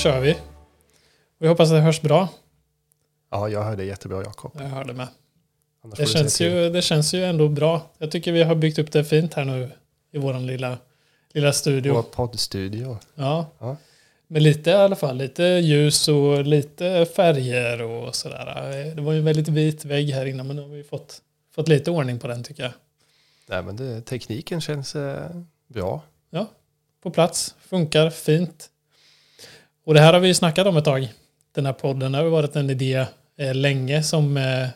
kör vi. Vi hoppas att det hörs bra. Ja, jag hör det jättebra Jakob. Jag hörde med. Annars Det känns, ju, det känns ju ändå bra. Jag tycker vi har byggt upp det fint här nu i vår lilla, lilla studio. Vår poddstudio. Ja. Ja. Med lite i alla fall, lite ljus och lite färger och sådär. Det var ju en väldigt vit vägg här inne men nu har vi fått, fått lite ordning på den tycker jag. Nej, men det, tekniken känns eh, bra. På plats, funkar fint. Och det här har vi ju snackat om ett tag. Den här podden har varit en idé eh, länge som eh,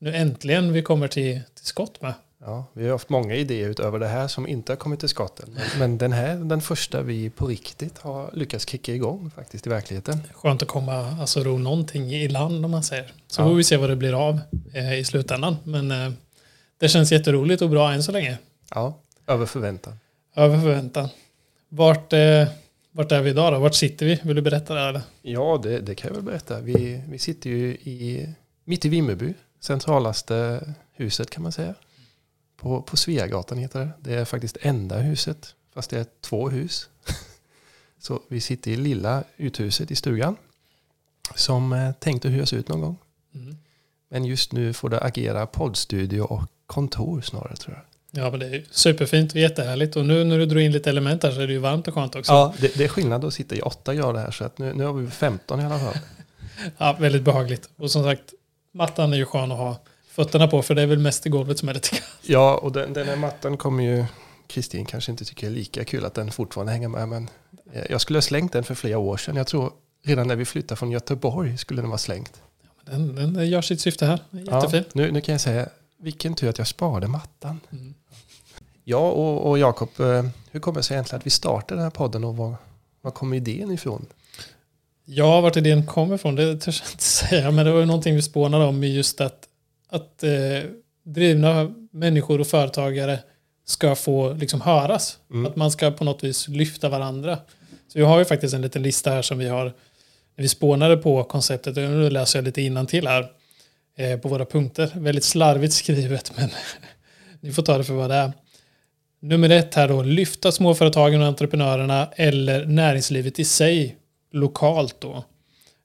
nu äntligen vi kommer till, till skott med. Ja, vi har haft många idéer utöver det här som inte har kommit till skotten. Men, men den här, den första vi på riktigt har lyckats kicka igång faktiskt i verkligheten. Skönt att komma, alltså ro någonting i land om man säger. Så Ja. får vi se vad det blir av eh, i slutändan. Men eh, det känns jätteroligt och bra än så länge. Ja, över förväntan. Över förväntan. Vart, eh, vart är vi idag då? Vart sitter vi? Vill du berätta det? Eller? Ja, det, det kan jag väl berätta. Vi, vi sitter ju i, mitt i Vimmerby, centralaste huset kan man säga. På, på Sveagatan heter det. Det är faktiskt enda huset, fast det är två hus. Så vi sitter i lilla uthuset i stugan som är tänkt att hyras ut någon gång. Mm. Men just nu får det agera poddstudio och kontor snarare tror jag. Ja, men det är superfint och jättehärligt. Och nu när du drar in lite element här så är det ju varmt och skönt också. Ja, det, det är skillnad att sitta i åtta grader här så att nu, nu har vi 15 i alla fall. Ja, väldigt behagligt. Och som sagt, mattan är ju skön att ha fötterna på för det är väl mest i golvet som är lite kallt. Ja, och den, den här mattan kommer ju Kristin kanske inte tycker är lika kul att den fortfarande hänger med. Men jag skulle ha slängt den för flera år sedan. Jag tror redan när vi flyttade från Göteborg skulle den vara slängt. Den, den gör sitt syfte här. Jättefin. Ja, nu, nu kan jag säga, vilken tur att jag sparade mattan. Mm. Ja, och, och Jakob, eh, hur kommer det sig egentligen att vi startade den här podden och var, var kommer idén ifrån? Ja, vart idén kommer ifrån, det törs jag inte säga. Men det var ju någonting vi spånade om i just att, att eh, drivna människor och företagare ska få liksom höras. Mm. Att man ska på något vis lyfta varandra. Så vi har ju faktiskt en liten lista här som vi har, vi spånade på konceptet, och nu läser jag lite till här eh, på våra punkter. Väldigt slarvigt skrivet, men ni får ta det för vad det är. Nummer ett här då, lyfta småföretagen och entreprenörerna eller näringslivet i sig lokalt då.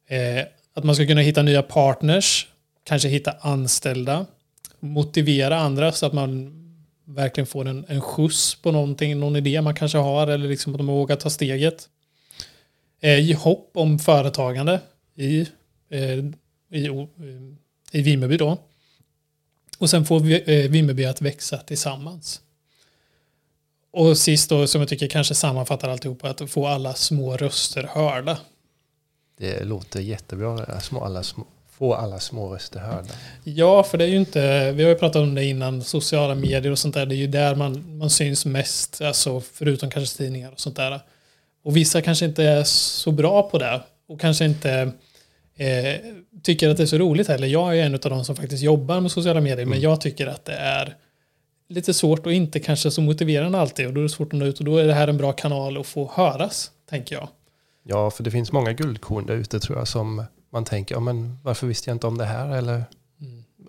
Eh, att man ska kunna hitta nya partners, kanske hitta anställda, motivera andra så att man verkligen får en, en skjuts på någonting, någon idé man kanske har eller liksom att de vågar ta steget. Eh, ge hopp om företagande i, eh, i, i Vimmerby då. Och sen får vi, eh, Vimmerby att växa tillsammans. Och sist då, som jag tycker kanske sammanfattar alltihopa, att få alla små röster hörda. Det låter jättebra, små, alla små, få alla små röster hörda. Ja, för det är ju inte, vi har ju pratat om det innan, sociala medier och sånt där, det är ju där man, man syns mest, alltså förutom kanske tidningar och sånt där. Och vissa kanske inte är så bra på det och kanske inte eh, tycker att det är så roligt heller. Jag är en av de som faktiskt jobbar med sociala medier, men jag tycker att det är lite svårt och inte kanske så motiverande alltid och då är det svårt att nå ut och då är det här en bra kanal att få höras, tänker jag. Ja, för det finns många guldkorn där ute tror jag som man tänker, ja, men varför visste jag inte om det här? Eller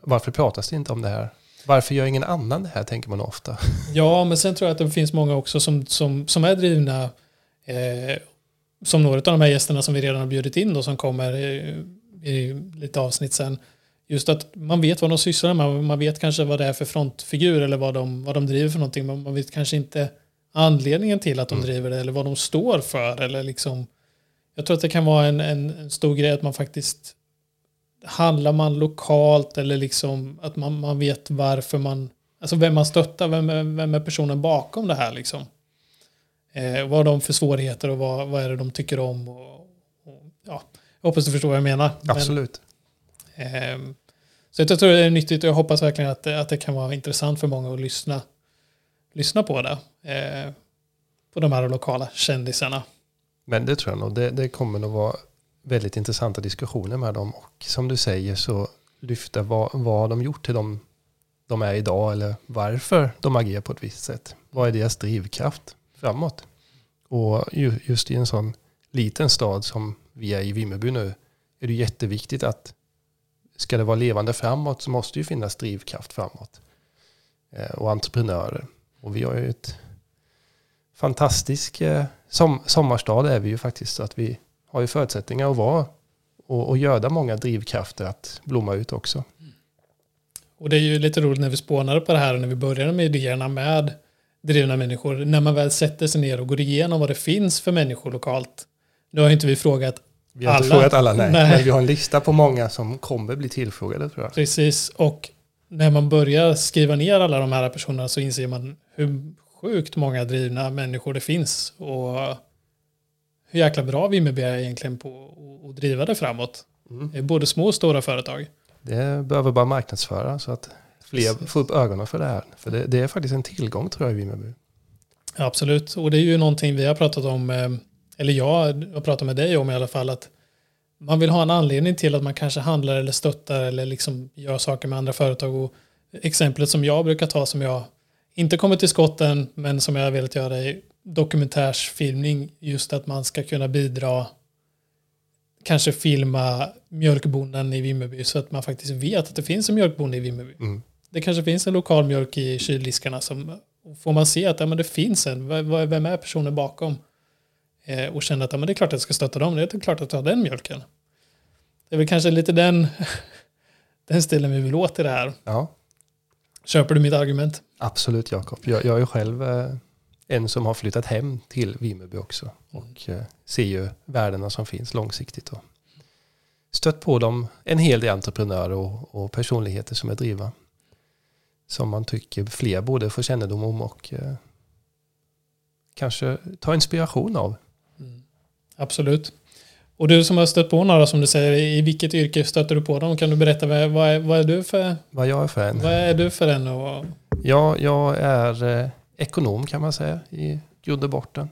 varför pratas det inte om det här? Varför gör ingen annan det här, tänker man ofta. Ja, men sen tror jag att det finns många också som, som, som är drivna eh, som några av de här gästerna som vi redan har bjudit in då som kommer i, i lite avsnitt sen. Just att man vet vad de sysslar med, man vet kanske vad det är för frontfigur eller vad de, vad de driver för någonting, men man vet kanske inte anledningen till att de driver det eller vad de står för eller liksom jag tror att det kan vara en, en, en stor grej att man faktiskt handlar man lokalt eller liksom att man, man vet varför man, alltså vem man stöttar, vem vem är personen bakom det här liksom. Eh, vad har de för svårigheter och vad, vad är det de tycker om och, och ja, jag hoppas du förstår vad jag menar. Men, Absolut. Ehm, Ehm, så jag tror det är nyttigt och jag hoppas verkligen att, det- att det kan vara intressant för många att lyssna, lyssna på det. Eh, på de här lokala kändisarna. Men det tror jag nog. Det, det kommer nog vara väldigt intressanta diskussioner med dem. Och som du säger så lyfta vad, vad har de gjort till dem de är idag eller varför de agerar på ett visst sätt. Vad är deras drivkraft framåt? Och ju- just i en sån liten stad som vi är i Vimmerby nu är det jätteviktigt att ska det vara levande framåt så måste det ju finnas drivkraft framåt. Eh, och entreprenörer. Och vi har ju ett fantastisk eh, som, sommarstad är vi ju faktiskt. Så att vi har ju förutsättningar att vara och, och göda många drivkrafter att blomma ut också. Och det är ju lite roligt när vi spånade på det här och när vi började med idéerna med drivna människor. När man väl sätter sig ner och går igenom vad det finns för människor lokalt. Nu har inte vi frågat vi har Alla? inte frågat alla, nej. Nej. Men vi har en lista på många som kommer bli tillfrågade tror jag. Precis, och när man börjar skriva ner alla de här personerna så inser man hur sjukt många drivna människor det finns och hur jäkla bra Vimmerby är egentligen på att- driva det framåt. Mm. Både små och stora företag. Det behöver bara marknadsföra så att fler får upp ögonen för det här. För det, det är faktiskt en tillgång tror jag i Vimmerby. Absolut, och det är ju någonting vi har pratat om, eh, eller jag har pratat med dig om i alla fall, att man vill ha en anledning till att man kanske handlar eller stöttar eller liksom gör saker med andra företag. Och exemplet som jag brukar ta som jag inte kommit till skott än, men som jag har velat göra är dokumentärsfilmning, just att man ska kunna bidra, kanske filma mjölkbonden i Vimmerby så att man faktiskt vet att det finns en mjölkbonde i Vimmerby. Mm. Det kanske finns en lokal mjölk i kyldiskarna som får man se att ja, men det finns en. Vem är personen bakom? Eh, och känna att ja, men det är klart att jag ska stötta dem. Det är klart att ta den mjölken. Det är väl kanske lite den, den stilen vi vill åt i det här. Ja, Köper du mitt argument? absolut Jakob. Jag, jag är ju själv eh, en som har flyttat hem till Vimmerby också. Och eh, ser ju värdena som finns långsiktigt. Och stött på dem en hel del entreprenörer och, och personligheter som är driva. Som man tycker fler borde få kännedom om och eh, kanske ta inspiration av. Absolut. Och du som har stött på några som du säger, i vilket yrke stöter du på dem? Kan du berätta vad, vad, är, vad är du för Vad jag är för en. vad är du för en? Och, Ja, jag är eh, ekonom kan man säga i grund och botten.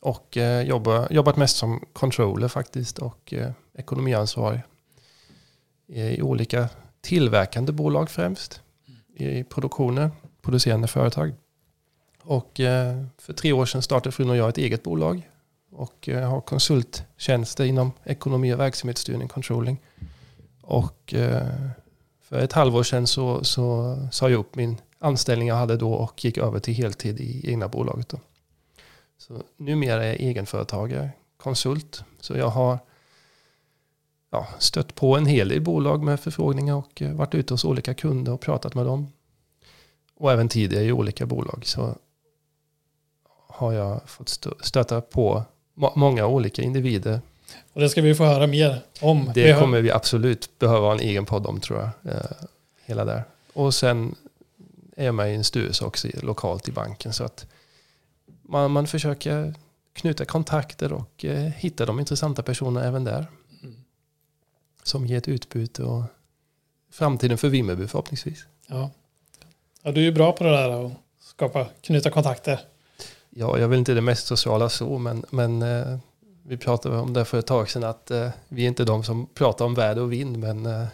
Och eh, jobbar, jobbat mest som controller faktiskt och eh, ekonomiansvarig. I olika tillverkande bolag främst. I produktioner, producerande företag. Och eh, för tre år sedan startade frun och jag ett eget bolag. Och jag har konsulttjänster inom ekonomi och verksamhetsstyrning, controlling. Och eh, för ett halvår sedan så, så sa jag upp min anställning jag hade då och gick över till heltid i egna bolaget. Då. Så numera är jag egenföretagare, konsult. Så jag har ja, stött på en hel del bolag med förfrågningar och eh, varit ute hos olika kunder och pratat med dem. Och även tidigare i olika bolag så har jag fått stöta på må- många olika individer. och det ska vi få höra mer om. Vi Det har- kommer vi absolut behöva en egen podd om tror jag. Eh, hela där. Och sen är jag med i en styrelse också lokalt i banken. Så att man, man försöker knyta kontakter och eh, hitta de intressanta personerna även där. Mm. Som ger ett utbyte och framtiden för Vimmerby förhoppningsvis. Ja. ja, du är ju bra på det där att skapa, knyta kontakter. Ja, jag vill inte det mest sociala så, men, men eh, vi pratade om det för ett tag sedan att eh, vi är inte de som pratar om väder och vind, men eh,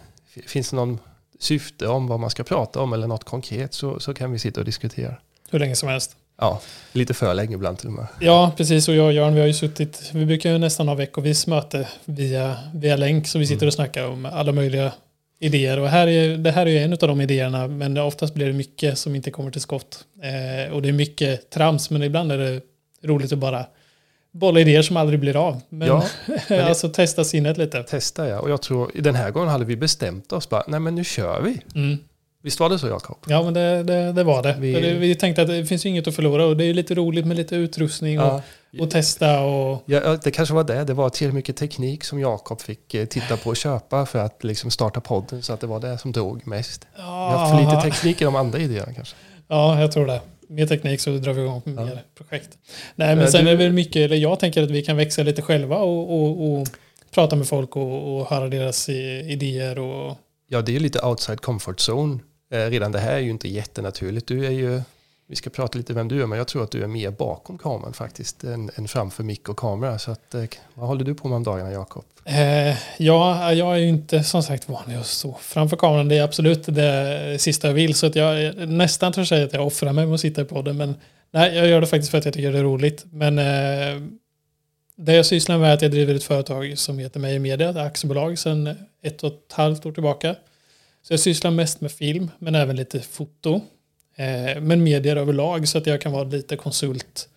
finns det någon syfte om vad man ska prata om eller något konkret så, så kan vi sitta och diskutera. Hur länge som helst. Ja, lite för länge ibland till och med. Ja, precis. Och jag och Göran, vi har ju suttit, vi brukar ju nästan ha veckovis möte via, via länk. Så vi sitter Mm. och snackar om alla möjliga idéer. Och här är, det här är en av de idéerna, men oftast blir det mycket som inte kommer till skott. Eh, och det är mycket trams, men ibland är det roligt att bara bolla idéer som aldrig blir av. Men, Ja, det- alltså testa sinnet lite. Testa ja, och jag tror den här gången hade vi bestämt oss bara, nej men nu kör vi. Mm. Visst var det så Jakob? Ja, men det, det, det var det. Vi-. Vi tänkte att det finns ju inget att förlora och det är lite roligt med lite utrustning och, och testa och... Ja, ja, det kanske var det. Det var till mycket teknik som Jakob fick eh, titta på och köpa för att liksom starta podden. Så att det var det som drog mest. Vi har haft för lite teknik i de andra idéerna kanske. Ja, jag tror det. Mer teknik så drar vi igång med Ja. mer projekt. Nej, men sen är det väl mycket, eller jag tänker att vi kan växa lite själva och, och, och prata med folk och, och höra deras idéer och... Ja, det är ju lite outside comfort zone. Eh, redan det här är ju inte jättenaturligt. Du är ju, vi ska prata lite vem du är, men jag tror att du är mer bakom kameran faktiskt än, än framför mick och kamera. Så att, eh, vad håller du på med om dagarna, Jakob? Eh, ja, jag är ju inte som sagt vanlig att stå framför kameran. Det är absolut det sista jag vill. Så att jag nästan tror säga att jag offrar mig med att sitta i podden. Men nej, jag gör det faktiskt för att jag tycker det är roligt. Men eh, det jag sysslar med är att jag driver ett företag som heter Meyer Media, ett aktiebolag sedan ett och ett halvt år tillbaka. Så jag sysslar mest med film, men även lite foto. Eh, men medier överlag så att jag kan vara lite konsult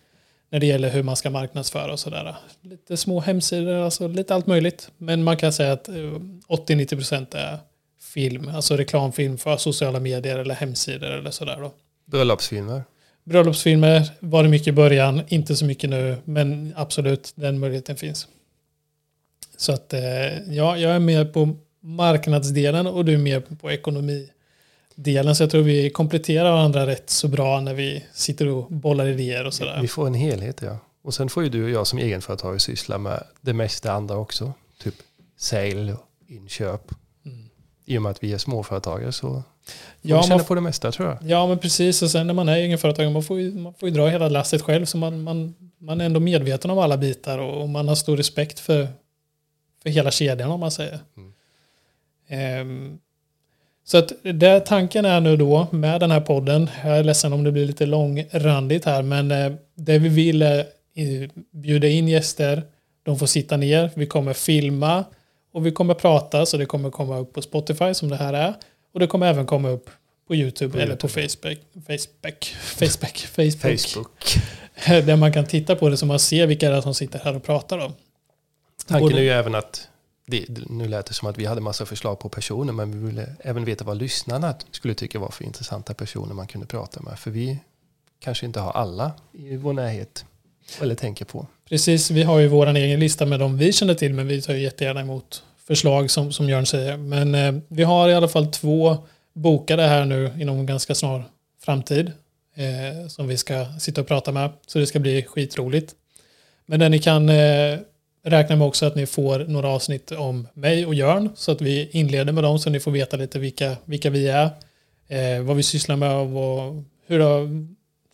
när det gäller hur man ska marknadsföra och sådär. Lite små hemsidor, alltså lite allt möjligt. Men man kan säga att eh, 80-90% är film, alltså reklamfilm för sociala medier eller hemsidor eller sådär då. Bröllopsfilmer. Bröllopsfilmer var det mycket i början, inte så mycket nu, men absolut den möjligheten finns. Så att eh, ja, jag är med på marknadsdelen och du är med på ekonomidelen. Så jag tror vi kompletterar varandra rätt så bra när vi sitter och bollar idéer och sådär. Vi får en helhet ja. Och sen får ju du och jag som egenföretagare syssla med det mesta andra också. Typ sale och inköp. Mm. I och med att vi är småföretagare så Ja, man, på det mesta tror jag. ja, men precis. Och sen när man är egenföretagare, man får ju, man får ju dra hela lasset själv. Så man, man, man är ändå medveten om alla bitar och, och man har stor respekt för, för hela kedjan om man säger. Mm. Ehm, så att det tanken är nu då med den här podden, jag är ledsen om det blir lite långrandigt här, men eh, det vi vill är eh, bjuda in gäster, de får sitta ner, vi kommer filma och vi kommer prata, så det kommer komma upp på Spotify som det här är. Och det kommer även komma upp på YouTube På eller YouTube. på Facebook. Facebook, Facebook, Facebook. Facebook. Där man kan titta på det så man ser vilka det är som sitter här och pratar om. Tanken är ju även att, det, nu lät det som att vi hade massa förslag på personer, men vi ville även veta vad lyssnarna skulle tycka var för intressanta personer man kunde prata med. För vi kanske inte har alla i vår närhet, eller tänker på. Precis, vi har ju vår egen lista med de vi känner till, men vi tar ju jättegärna emot förslag som, som Jörn säger. Men eh, vi har i alla fall två bokade här nu inom ganska snar framtid eh, som vi ska sitta och prata med. Så det ska bli skitroligt. Men det ni kan eh, Räknar med också att ni får några avsnitt om mig och Jörn så att vi inleder med dem så ni får veta lite vilka, vilka vi är, eh, vad vi sysslar med och vad, hur, det har,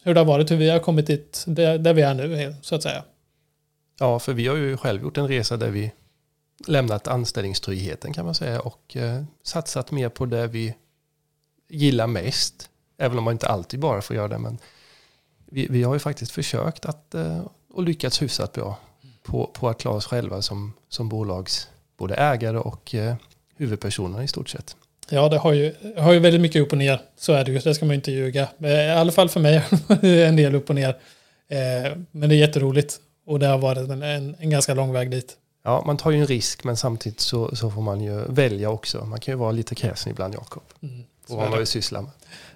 hur det har varit, hur vi har kommit dit där, där vi är nu så att säga. Ja, för vi har ju själv gjort en resa där vi lämnat anställningstryggheten kan man säga och eh, satsat mer på det vi gillar mest. Även om man inte alltid bara får göra det. Men vi, vi har ju faktiskt försökt att eh, och lyckats hyfsat bra på, på att klara oss själva som, som bolags både ägare och eh, huvudpersoner i stort sett. Ja, det har ju, har ju väldigt mycket upp och ner. Så är det ju, det ska man ju inte ljuga. Eh, I alla fall för mig det en del upp och ner. Eh, Men det är jätteroligt. Och det har varit en, en, en ganska lång väg dit. Ja, man tar ju en risk men samtidigt så, så får man ju välja också. Man kan ju vara lite kräsen ibland Jakob. Mm, Och Så, vad är man det. vill syssla med.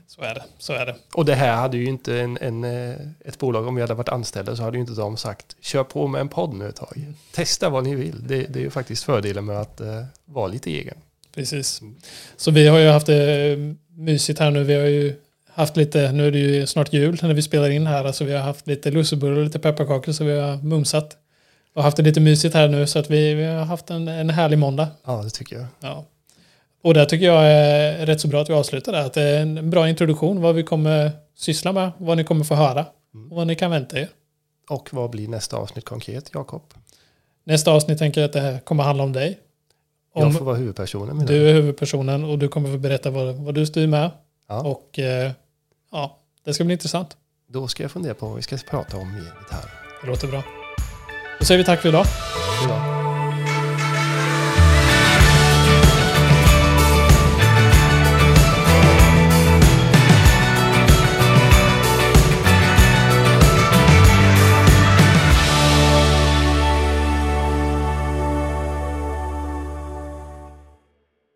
så är det. Så är det. Och det här hade ju inte en, en, eh, ett bolag, om vi hade varit anställda så hade ju inte de sagt kör på med en podd nu ett tag. Testa vad ni vill. Det, det är ju faktiskt fördelen med att eh, vara lite egen. Precis. Så vi har ju haft det mysigt här nu. Vi har ju haft lite, nu är det ju snart jul när vi spelar in här. Alltså vi har haft lite lussebullar och lite pepparkakor så vi har mumsat. Och haft det lite mysigt här nu så att vi, vi har haft en, en härlig måndag. Ja, det tycker jag. Ja. Och där tycker jag är rätt så bra att vi avslutar där. Att det är en bra introduktion vad vi kommer syssla med, vad ni kommer få höra Mm. och vad ni kan vänta er. Och vad blir nästa avsnitt konkret, Jakob? Nästa avsnitt tänker jag att det här kommer handla om dig. Om Jag får vara huvudpersonen. du är huvudpersonen och du kommer få berätta vad, vad du styr med. Ja, Och eh, ja, det ska bli intressant. då ska jag fundera på vad vi ska prata om i gitarr. Det låter bra. Då säger vi tack för idag. Ja.